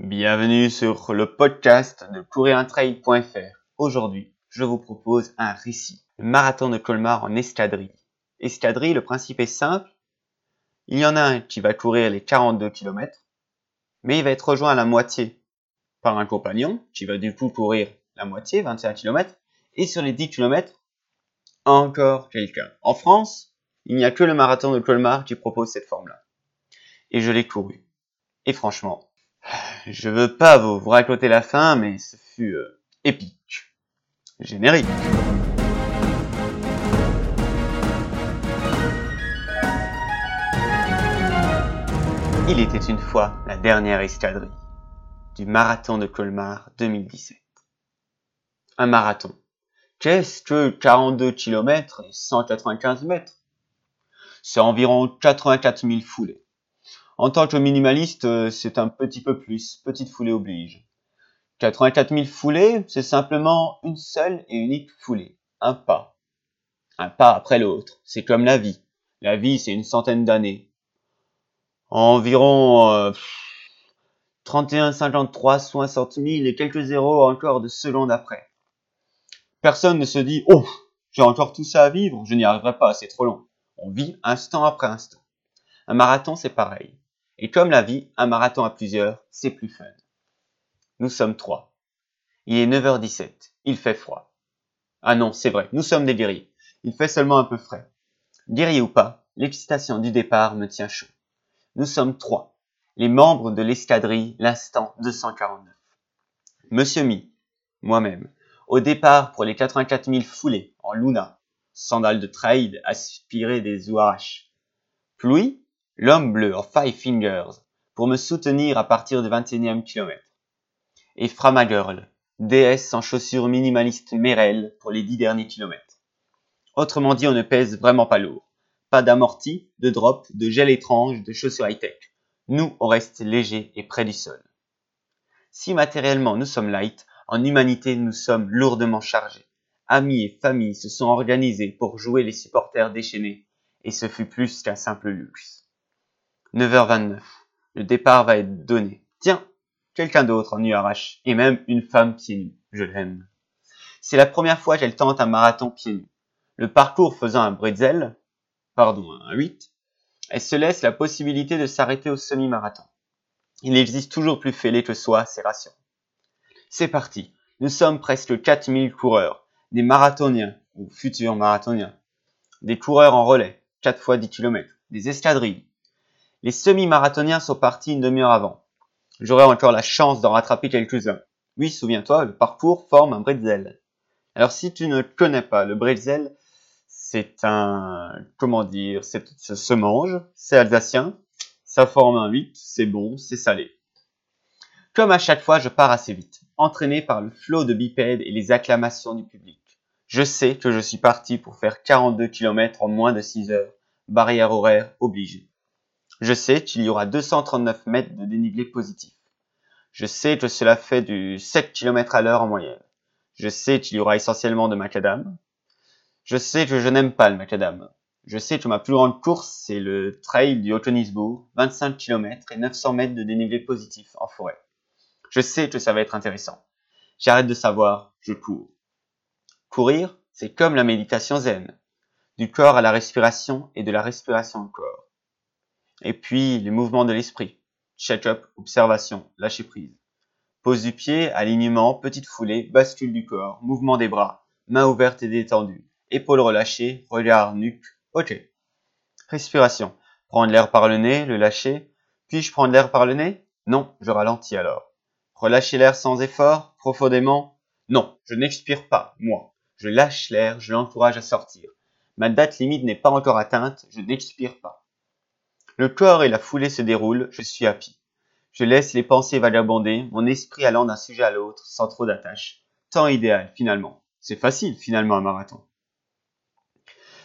Bienvenue sur le podcast de courir-un-trail.fr. Aujourd'hui, je vous propose un récit. Le marathon de Colmar en escadrille. Escadrille, le principe est simple. Il y en a un qui va courir les 42 km, mais il va être rejoint à la moitié par un compagnon qui va du coup courir la moitié, 21 km, et sur les 10 km, encore quelqu'un. En France, il n'y a que le marathon de Colmar qui propose cette forme-là. Et je l'ai couru. Et franchement, je veux pas vous, vous raconter la fin, mais ce fut euh, épique. Générique. Il était une fois la dernière escadrille du marathon de Colmar 2017. Un marathon. Qu'est-ce que 42 km et 195 mètres? C'est environ 84 000 foulées. En tant que minimaliste, euh, c'est un petit peu plus. Petite foulée oblige. 84 000 foulées, c'est simplement une seule et unique foulée. Un pas. Un pas après l'autre. C'est comme la vie. La vie, c'est une centaine d'années. Environ euh, 31, 53, 60 000 et quelques zéros encore de secondes après. Personne ne se dit « Oh, j'ai encore tout ça à vivre, je n'y arriverai pas, c'est trop long. » On vit instant après instant. Un marathon, c'est pareil. Et comme la vie, un marathon à plusieurs, c'est plus fun. Nous sommes trois. Il est 9h17. Il fait froid. Ah non, c'est vrai, nous sommes des guerriers. Il fait seulement un peu frais. Guerrier ou pas, l'excitation du départ me tient chaud. Nous sommes trois. Les membres de l'escadrille, l'instant 249. Monsieur Mi, moi-même, au départ pour les 84 000 foulées, en Luna, sandales de trail aspirées des Ouaraches. Plouy, l'homme bleu en Five Fingers, pour me soutenir à partir du 21e kilomètre. Et Framagirl, déesse en chaussures minimalistes Merrell pour les dix derniers kilomètres. Autrement dit, on ne pèse vraiment pas lourd. Pas d'amorti, de drop, de gel étrange, de chaussures high-tech. Nous, on reste léger et près du sol. Si matériellement nous sommes light, en humanité nous sommes lourdement chargés. Amis et familles se sont organisés pour jouer les supporters déchaînés, et ce fut plus qu'un simple luxe. 9h29. Le départ va être donné. Tiens, quelqu'un d'autre en URH, et même une femme pieds nus. Je l'aime. C'est la première fois qu'elle tente un marathon pieds nus. Le parcours faisant un bretzel, pardon, un 8, elle se laisse la possibilité de s'arrêter au semi-marathon. Il existe toujours plus fêlé que soi, c'est rations. C'est parti. Nous sommes presque 4000 coureurs, des marathoniens, ou futurs marathoniens, des coureurs en relais, 4 fois 10 km, des escadrilles, les semi-marathoniens sont partis une demi-heure avant. J'aurai encore la chance d'en rattraper quelques-uns. Oui, souviens-toi, le parcours forme un bretzel. Alors si tu ne connais pas le bretzel, c'est un, comment dire, ça se mange, c'est alsacien, ça forme un 8, c'est bon, c'est salé. Comme à chaque fois, je pars assez vite, entraîné par le flot de bipèdes et les acclamations du public. Je sais que je suis parti pour faire 42 km en moins de 6 heures, barrière horaire obligée. Je sais qu'il y aura 239 mètres de dénivelé positif. Je sais que cela fait du 7 km à l'heure en moyenne. Je sais qu'il y aura essentiellement de macadam. Je sais que je n'aime pas le macadam. Je sais que ma plus grande course, c'est le trail du Haut-Onisbourg, 25 km et 900 mètres de dénivelé positif en forêt. Je sais que ça va être intéressant. J'arrête de savoir, je cours. Courir, c'est comme la méditation zen. Du corps à la respiration et de la respiration au corps. Et puis, les mouvements de l'esprit. Check-up, observation, lâcher prise. Pose du pied, alignement, petite foulée, bascule du corps, mouvement des bras, main ouverte et détendue, épaules relâchées, regard, nuque, ok. Respiration. Prendre l'air par le nez, le lâcher. Puis-je prendre l'air par le nez? Non, je ralentis alors. Relâcher l'air sans effort, profondément? Non, je n'expire pas, moi. Je lâche l'air, je l'encourage à sortir. Ma date limite n'est pas encore atteinte, je n'expire pas. Le corps et la foulée se déroulent, je suis happy. Je laisse les pensées vagabonder, mon esprit allant d'un sujet à l'autre, sans trop d'attache. Temps idéal, finalement. C'est facile, finalement, un marathon.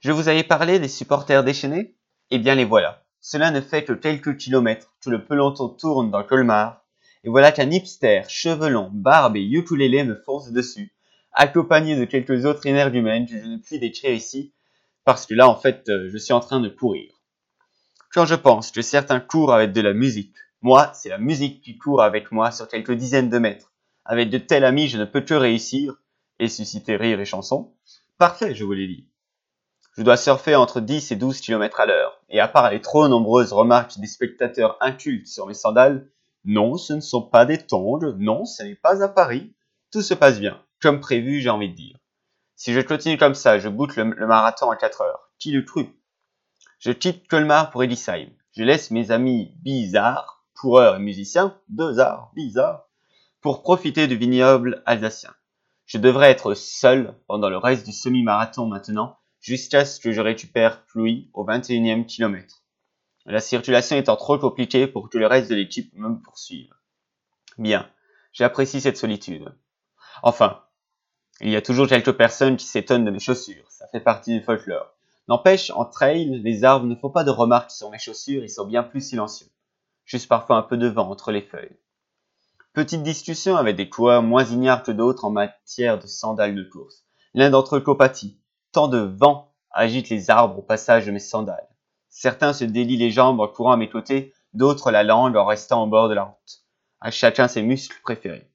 Je vous avais parlé des supporters déchaînés? Eh bien, les voilà. Cela ne fait que quelques kilomètres que le peloton tourne dans Colmar, et voilà qu'un hipster, cheveux longs, barbe et ukulélé me fonce dessus, accompagné de quelques autres énergumènes que je ne puis décrire ici, parce que là, en fait, euh, je suis en train de courir. Quand je pense que certains courent avec de la musique, Moi, c'est la musique qui court avec moi sur quelques dizaines de mètres. Avec de tels amis, je ne peux que réussir et susciter rire et chansons. Parfait, je vous l'ai dit. Je dois surfer entre 10 et 12 km à l'heure, et à part les trop nombreuses remarques des spectateurs incultes sur mes sandales, non, ce ne sont pas des tongs, non, ce n'est pas à Paris, tout se passe bien, comme prévu, j'ai envie de dire. Si je continue comme ça, je boucle le, marathon à 4 heures. Qui le cru Je quitte Colmar pour Elisheim. Je laisse mes amis bizarres, coureurs et musiciens, deux arts bizarres, pour profiter du vignoble alsacien. Je devrais être seul pendant le reste du semi-marathon maintenant, jusqu'à ce que je récupère Plouy au 21e kilomètre. La circulation étant trop compliquée pour que le reste de l'équipe me poursuive. Bien, j'apprécie cette solitude. Enfin, il y a toujours quelques personnes qui s'étonnent de mes chaussures, ça fait partie du folklore. N'empêche, en trail, les arbres ne font pas de remarques sur mes chaussures, ils sont bien plus silencieux. Juste parfois un peu de vent entre les feuilles. Petite discussion avec des coureurs moins ignares que d'autres en matière de sandales de course. L'un d'entre eux copatit. Tant de vent agite les arbres au passage de mes sandales. Certains se délient les jambes en courant à mes côtés, d'autres la langue en restant au bord de la route. À chacun ses muscles préférés.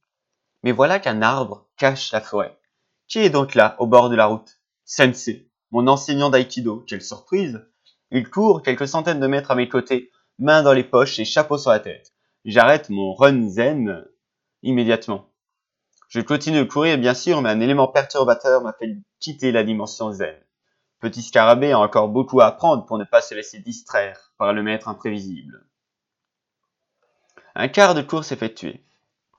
Mais voilà qu'un arbre cache la forêt. Qui est donc là, au bord de la route? Sensei, mon enseignant d'aïkido. Quelle surprise Il court quelques centaines de mètres à mes côtés, mains dans les poches et chapeau sur la tête. J'arrête mon run zen immédiatement. Je continue de courir, bien sûr, mais un élément perturbateur m'a fait quitter la dimension zen. Petit scarabée a encore beaucoup à apprendre pour ne pas se laisser distraire par le maître imprévisible. Un quart de course effectué.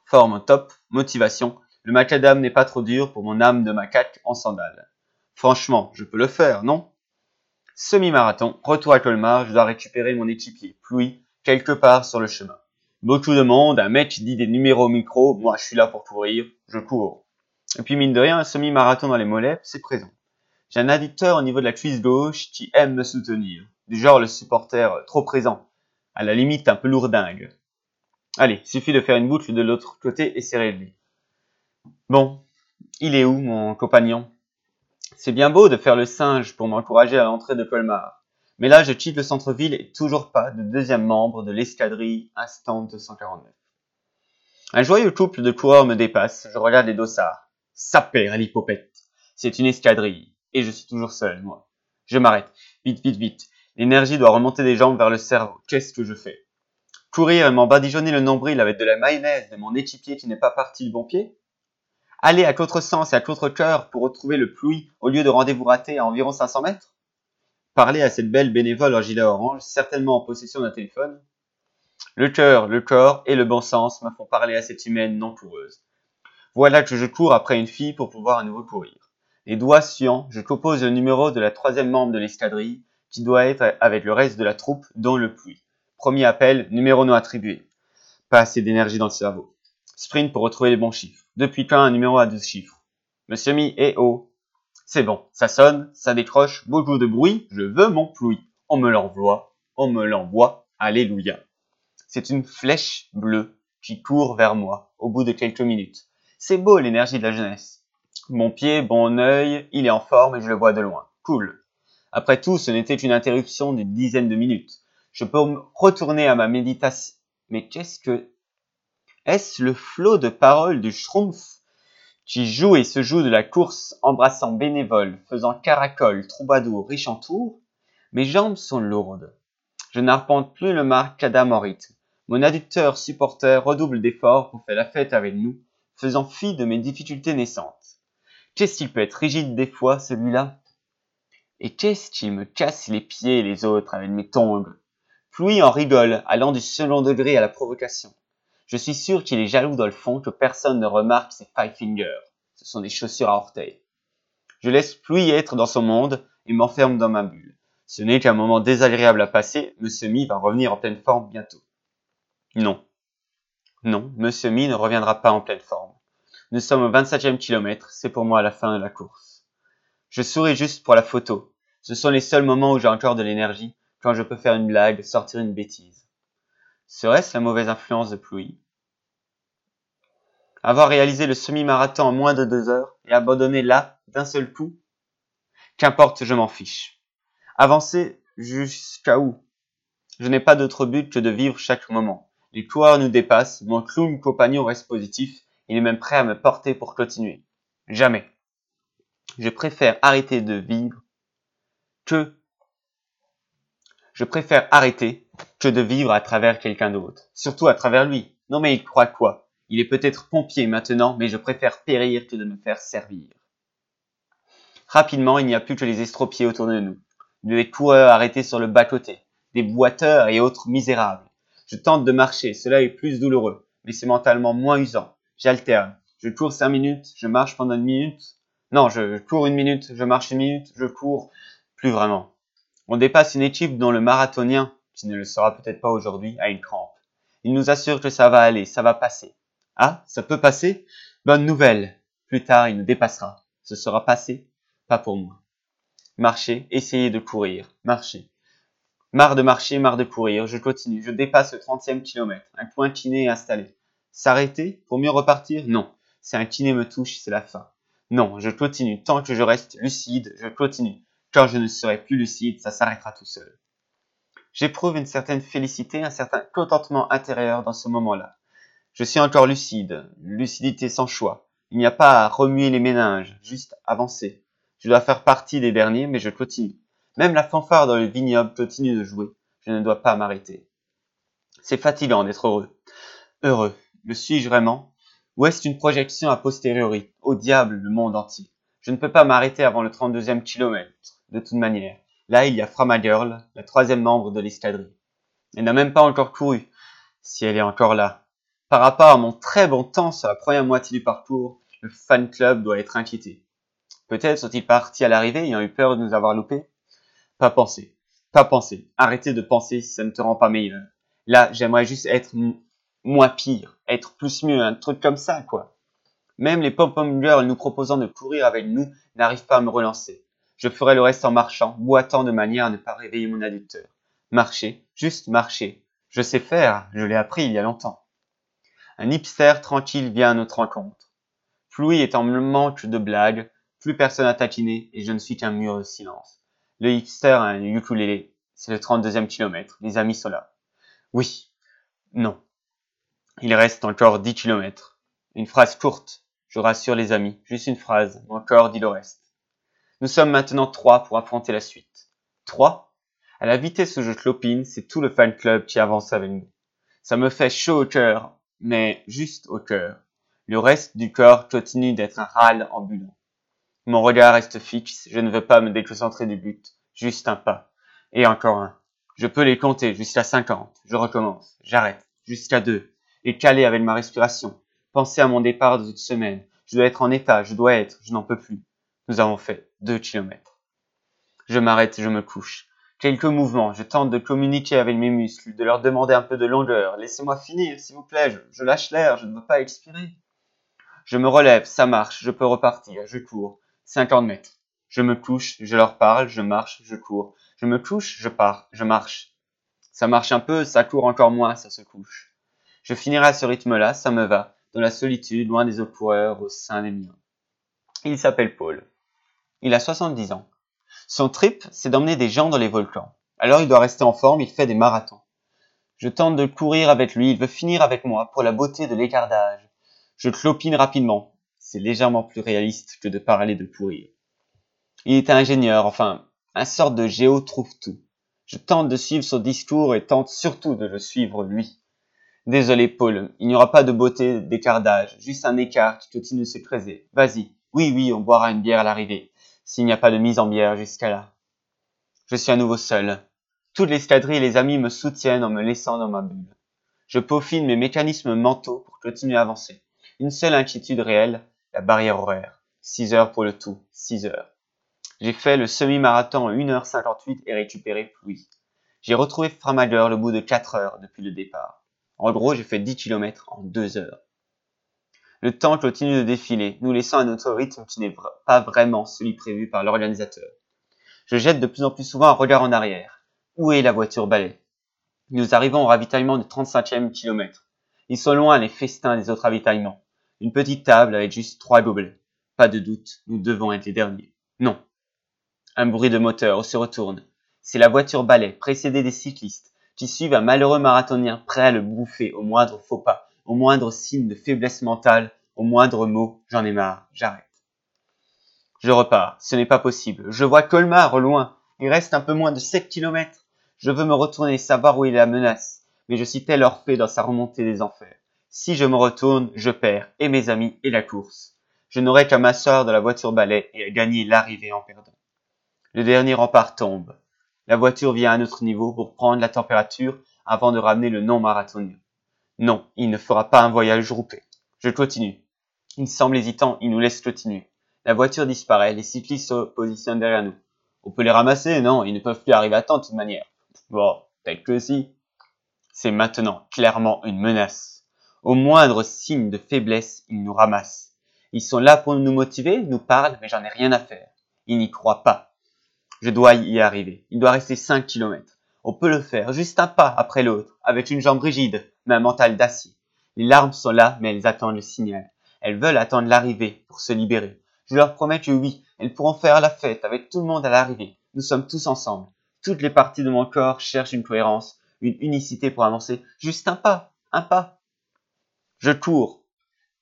Forme top, motivation, le macadam n'est pas trop dur pour mon âme de macaque en sandales. Franchement, je peux le faire, non? Semi-marathon, retour à Colmar, je dois récupérer mon équipier, Plouy, quelque part sur le chemin. Beaucoup de monde, un mec dit des numéros micro, moi je suis là pour courir, je cours. Et puis mine de rien, un semi-marathon dans les mollets, c'est présent. J'ai un addicteur au niveau de la cuisse gauche qui aime me soutenir. Du genre le supporter trop présent, à la limite un peu lourdingue. Allez, suffit de faire une boucle de l'autre côté et c'est réglé. Bon, il est où mon compagnon? C'est bien beau de faire le singe pour m'encourager à l'entrée de Colmar. Mais là, je quitte le centre-ville et toujours pas de deuxième membre de l'escadrille Instant 249. Un joyeux couple de coureurs me dépasse, je regarde les dossards. Saper à l'hypopète. C'est une escadrille. Et je suis toujours seul, moi. Je m'arrête. Vite, vite, vite. L'énergie doit remonter des jambes vers le cerveau. Qu'est-ce que je fais? Courir et m'en badigeonner le nombril avec de la mayonnaise de mon équipier qui n'est pas parti du bon pied? Aller à contresens et à contre-cœur pour retrouver le pluie au lieu de rendez-vous raté à environ 500 mètres? Parler à cette belle bénévole en gilet orange, certainement en possession d'un téléphone? Le cœur, le corps et le bon sens me font parler à cette humaine non coureuse. Voilà que je cours après une fille pour pouvoir à nouveau courir. Les doigts suants, je compose le numéro de la troisième membre de l'escadrille, qui doit être avec le reste de la troupe, dont le pluie. Premier appel, numéro non attribué. Pas assez d'énergie dans le cerveau. Sprint pour retrouver les bons chiffres. Depuis quand un numéro à 12 chiffres Monsieur Mi, eh oh c'est bon, ça sonne, ça décroche, beaucoup de bruit, je veux mon plouy. On me l'envoie, on me l'envoie, alléluia. C'est une flèche bleue qui court vers moi au bout de quelques minutes. C'est beau l'énergie de la jeunesse. Mon pied, bon œil, il est en forme et je le vois de loin. Cool. Après tout, ce n'était qu'une interruption d'une dizaine de minutes. Je peux retourner à ma méditation. Mais qu'est-ce que... Est-ce le flot de paroles du Schrumpf qui joue et se joue de la course, embrassant bénévole, faisant caracole, troubadour, riche en tours, mes jambes sont lourdes. Je n'arpente plus le macadam en rythme. Mon adducteur supporter redouble d'efforts pour faire la fête avec nous, faisant fi de mes difficultés naissantes. Qu'est-ce qu'il peut être rigide des fois, celui-là? Et qu'est-ce qu'il me casse les pieds les autres avec mes tongs Plouy en rigole, allant du second degré à la provocation. Je suis sûr qu'il est jaloux dans le fond que personne ne remarque ses five fingers. Ce sont des chaussures à orteils. Je laisse Pluie être dans son monde et m'enferme dans ma bulle. Ce n'est qu'un moment désagréable à passer, Monsieur Mi va revenir en pleine forme bientôt. Non. Non, Monsieur Mi ne reviendra pas en pleine forme. Nous sommes au 27e kilomètre, c'est pour moi la fin de la course. Je souris juste pour la photo. Ce sont les seuls moments où j'ai encore de l'énergie, quand je peux faire une blague, sortir une bêtise. Serait-ce la mauvaise influence de Plouy Avoir réalisé le semi-marathon en moins de deux heures et abandonner là, d'un seul coup? Qu'importe, je m'en fiche. Avancer jusqu'à où? Je n'ai pas d'autre but que de vivre chaque moment. Les coureurs nous dépassent, mon clown compagnon reste positif, il est même prêt à me porter pour continuer. Jamais. Je préfère arrêter de vivre que je préfère arrêter que de vivre à travers quelqu'un d'autre. Surtout à travers lui. Non mais il croit quoi? Il est peut-être pompier maintenant, mais je préfère périr que de me faire servir. Rapidement, il n'y a plus que les estropiés autour de nous. Des coureurs arrêtés sur le bas-côté. Des boiteurs et autres misérables. Je tente de marcher, cela est plus douloureux, mais c'est mentalement moins usant. J'alterne. Je cours cinq minutes, je marche pendant une minute. Non, je cours une minute, je marche une minute, je cours. Plus vraiment. On dépasse une équipe dont le marathonien, qui ne le sera peut-être pas aujourd'hui, a une crampe. Il nous assure que ça va aller, ça va passer. Ah, ça peut passer? Bonne nouvelle. Plus tard, il nous dépassera. Ce sera passé, pas pour moi. Marcher, essayer de courir, marcher. Marre de marcher, marre de courir, je continue, je dépasse le 30e kilomètre. Un point kiné est installé. S'arrêter pour mieux repartir? Non. Si un kiné me touche, c'est la fin. Non, je continue. Tant que je reste lucide, je continue. Quand je ne serai plus lucide, ça s'arrêtera tout seul. J'éprouve une certaine félicité, un certain contentement intérieur dans ce moment-là. Je suis encore lucide, lucidité sans choix. Il n'y a pas à remuer les méninges, juste avancer. Je dois faire partie des derniers, mais je continue. Même la fanfare dans le vignoble continue de jouer. Je ne dois pas m'arrêter. C'est fatigant d'être heureux. Heureux. Le suis-je vraiment? Ou est-ce une projection a posteriori Au diable, le monde entier? Je ne peux pas m'arrêter avant le 32e kilomètre de toute manière. Là, il y a Framagirl, la troisième membre de l'escadrille. Elle n'a même pas encore couru, si elle est encore là. Par rapport à mon très bon temps sur la première moitié du parcours, le fan club doit être inquiété. Peut-être sont-ils partis à l'arrivée ayant eu peur de nous avoir loupés? Pas penser. Pas penser. Arrêtez de penser si ça ne te rend pas meilleur. Là, j'aimerais juste être moins pire, être plus mieux, un truc comme ça, quoi. Même les pom-pom girls nous proposant de courir avec nous n'arrivent pas à me relancer. Je ferai le reste en marchant, boitant de manière à ne pas réveiller mon adducteur. Marcher, juste marcher. Je sais faire, je l'ai appris il y a longtemps. Un hipster tranquille vient à notre rencontre. Louis est en manque de blagues, plus personne à taquiner et je ne suis qu'un mur de silence. Le hipster a un ukulélé. C'est le 32e kilomètre. Les amis sont là. Oui. Non. Il reste encore 10 kilomètres. Une phrase courte. Je rassure les amis. Juste une phrase. Encore dit le reste. Nous sommes maintenant trois pour affronter la suite. Trois? À la vitesse où je clopine, c'est tout le fan club qui avance avec nous. Ça me fait chaud au cœur, mais juste au cœur. Le reste du corps continue d'être un râle ambulant. Mon regard reste fixe, je ne veux pas me déconcentrer du but, juste un pas. Et encore un. Je peux les compter jusqu'à cinquante. Je recommence. J'arrête. Jusqu'à deux. Et caler avec ma respiration. Penser à mon départ de cette semaine. Je dois être en état, je dois être, je n'en peux plus. Nous avons fait deux kilomètres. Je m'arrête, je me couche. Quelques mouvements, je tente de communiquer avec mes muscles, de leur demander un peu de longueur. Laissez-moi finir, s'il vous plaît, je, lâche l'air, je ne veux pas expirer. Je me relève, ça marche, je peux repartir, je cours. 50 mètres. Je me couche, je leur parle, je marche, je cours. Je me couche, je pars, je marche. Ça marche un peu, ça court encore moins, ça se couche. Je finirai à ce rythme-là, ça me va, dans la solitude, loin des coureurs, au sein des miens. Il s'appelle Paul. Il a 70 ans. Son trip, c'est d'emmener des gens dans les volcans. Alors il doit rester en forme, il fait des marathons. Je tente de courir avec lui, il veut finir avec moi pour la beauté de l'écartage. Je clopine rapidement. C'est légèrement plus réaliste que de parler de courir. Il est ingénieur, enfin, un sorte de géo trouve tout. Je tente de suivre son discours et tente surtout de le suivre lui. Désolé Paul, il n'y aura pas de beauté d'écartage, juste un écart qui continue de se creuser. Vas-y, oui oui, on boira une bière à l'arrivée s'il n'y a pas de mise en bière jusqu'à là. Je suis à nouveau seul. Toutes les l'escadrille et les amis me soutiennent en me laissant dans ma bulle. Je peaufine mes mécanismes mentaux pour continuer à avancer. Une seule inquiétude réelle, la barrière horaire. 6 heures pour le tout, 6 heures. J'ai fait le semi-marathon en 1h58 et récupéré pluie. J'ai retrouvé Framager le bout de 4 heures depuis le départ. En gros, j'ai fait 10 km en 2 heures. Le temps continue de défiler, nous laissant à notre rythme qui n'est pas vraiment celui prévu par l'organisateur. Je jette de plus en plus souvent un regard en arrière. Où est la voiture balai Nous arrivons au ravitaillement du 35e kilomètre. Ils sont loin les festins des autres ravitaillements. Une petite table avec juste trois gobelets. Pas de doute, nous devons être les derniers. Non. Un bruit de moteur, on se retourne. C'est la voiture balai, précédée des cyclistes, qui suivent un malheureux marathonien prêt à le bouffer au moindre faux pas, au moindre signe de faiblesse mentale, au moindre mot, j'en ai marre, j'arrête. Je repars, ce n'est pas possible. Je vois Colmar au loin. Il reste un peu moins de 7 kilomètres. Je veux me retourner savoir où il est la menace, mais je suis tel Orphée dans sa remontée des enfers. Si je me retourne, je perds, et mes amis, et la course. Je n'aurai qu'à m'asseoir dans la voiture balai et à gagner l'arrivée en perdant. Le dernier rempart tombe. La voiture vient à notre niveau pour prendre la température avant de ramener le non-marathonien. Non, il ne fera pas un voyage groupé. Je continue. Il semble hésitant, il nous laisse continuer. La voiture disparaît, les cyclistes se positionnent derrière nous. On peut les ramasser Non, ils ne peuvent plus arriver à temps de toute manière. Bon, peut-être que si. C'est maintenant clairement une menace. Au moindre signe de faiblesse, ils nous ramassent. Ils sont là pour nous motiver, nous parlent, mais j'en ai rien à faire. Ils n'y croient pas. Je dois y arriver. Il doit rester 5 kilomètres. On peut le faire, juste un pas après l'autre, avec une jambe rigide, mais un mental d'acier. Les larmes sont là, mais elles attendent le signal. Elles veulent attendre l'arrivée pour se libérer. Je leur promets que oui, elles pourront faire la fête avec tout le monde à l'arrivée. Nous sommes tous ensemble. Toutes les parties de mon corps cherchent une cohérence, une unicité pour avancer. Juste un pas, un pas. Je cours.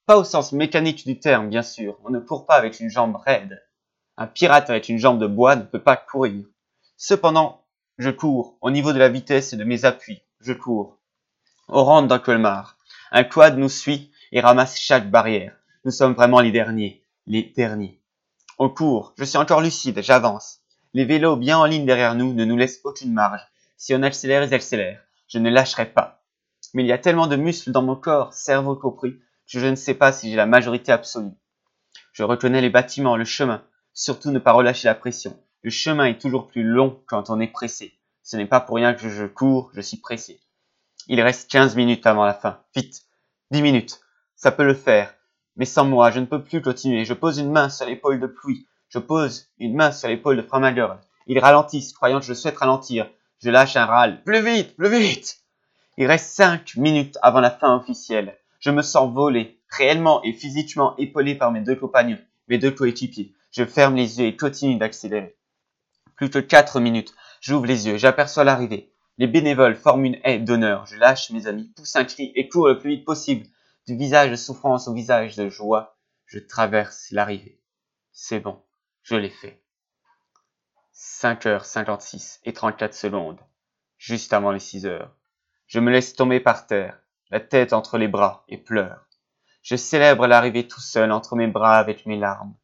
Pas au sens mécanique du terme, bien sûr. On ne court pas avec une jambe raide. Un pirate avec une jambe de bois ne peut pas courir. Cependant, je cours, au niveau de la vitesse et de mes appuis. Je cours. Au rang d'un colmar. Un quad nous suit et ramasse chaque barrière. Nous sommes vraiment les derniers. Les derniers. On court. Je suis encore lucide. J'avance. Les vélos bien en ligne derrière nous ne nous laissent aucune marge. Si on accélère, ils accélèrent. Je ne lâcherai pas. Mais il y a tellement de muscles dans mon corps, cerveau compris, que je ne sais pas si j'ai la majorité absolue. Je reconnais les bâtiments, le chemin. Surtout ne pas relâcher la pression. Le chemin est toujours plus long quand on est pressé. Ce n'est pas pour rien que je cours, je suis pressé. Il reste 15 minutes avant la fin. Vite. 10 minutes. Ça peut le faire. Mais sans moi, je ne peux plus continuer. Je pose une main sur l'épaule de pluie. Je pose une main sur l'épaule de Framagirl. Ils ralentissent, croyant que je souhaite ralentir. Je lâche un râle. Plus vite, plus vite. Il reste 5 minutes avant la fin officielle. Je me sens volé, réellement et physiquement épaulé par mes deux compagnons, mes deux coéquipiers. Je ferme les yeux et continue d'accélérer. Plus que quatre minutes. J'ouvre les yeux, j'aperçois l'arrivée. Les bénévoles forment une haie d'honneur. Je lâche mes amis, pousse un cri et cours le plus vite possible. Du visage de souffrance au visage de joie, je traverse l'arrivée. C'est bon, je l'ai fait. 5h56 et 34 secondes, juste avant les 6 heures. Je me laisse tomber par terre, la tête entre les bras, et pleure. Je célèbre l'arrivée tout seul entre mes bras avec mes larmes.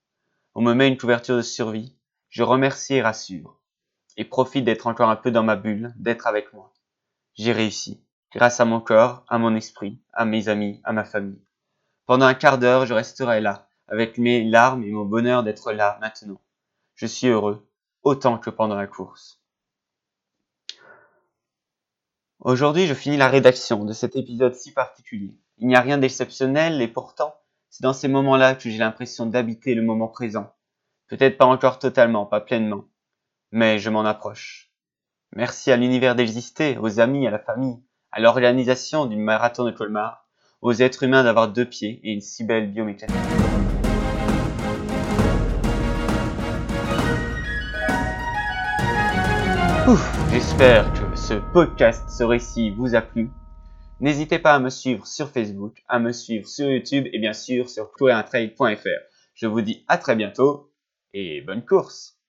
On me met une couverture de survie, je remercie et rassure, et profite d'être encore un peu dans ma bulle, d'être avec moi. J'ai réussi, grâce à mon corps, à mon esprit, à mes amis, à ma famille. Pendant un quart d'heure, je resterai là, avec mes larmes et mon bonheur d'être là maintenant. Je suis heureux, autant que pendant la course. Aujourd'hui, je finis la rédaction de cet épisode si particulier. Il n'y a rien d'exceptionnel et pourtant, c'est dans ces moments-là que j'ai l'impression d'habiter le moment présent, Peut-être pas encore totalement, pas pleinement, mais je m'en approche. Merci à l'univers d'exister, aux amis, à la famille, à l'organisation du marathon de Colmar, aux êtres humains d'avoir deux pieds et une si belle biomécanique. J'espère que ce podcast, ce récit vous a plu. N'hésitez pas à me suivre sur Facebook, à me suivre sur YouTube et bien sûr sur courintrail.fr. Je vous dis à très bientôt et bonne course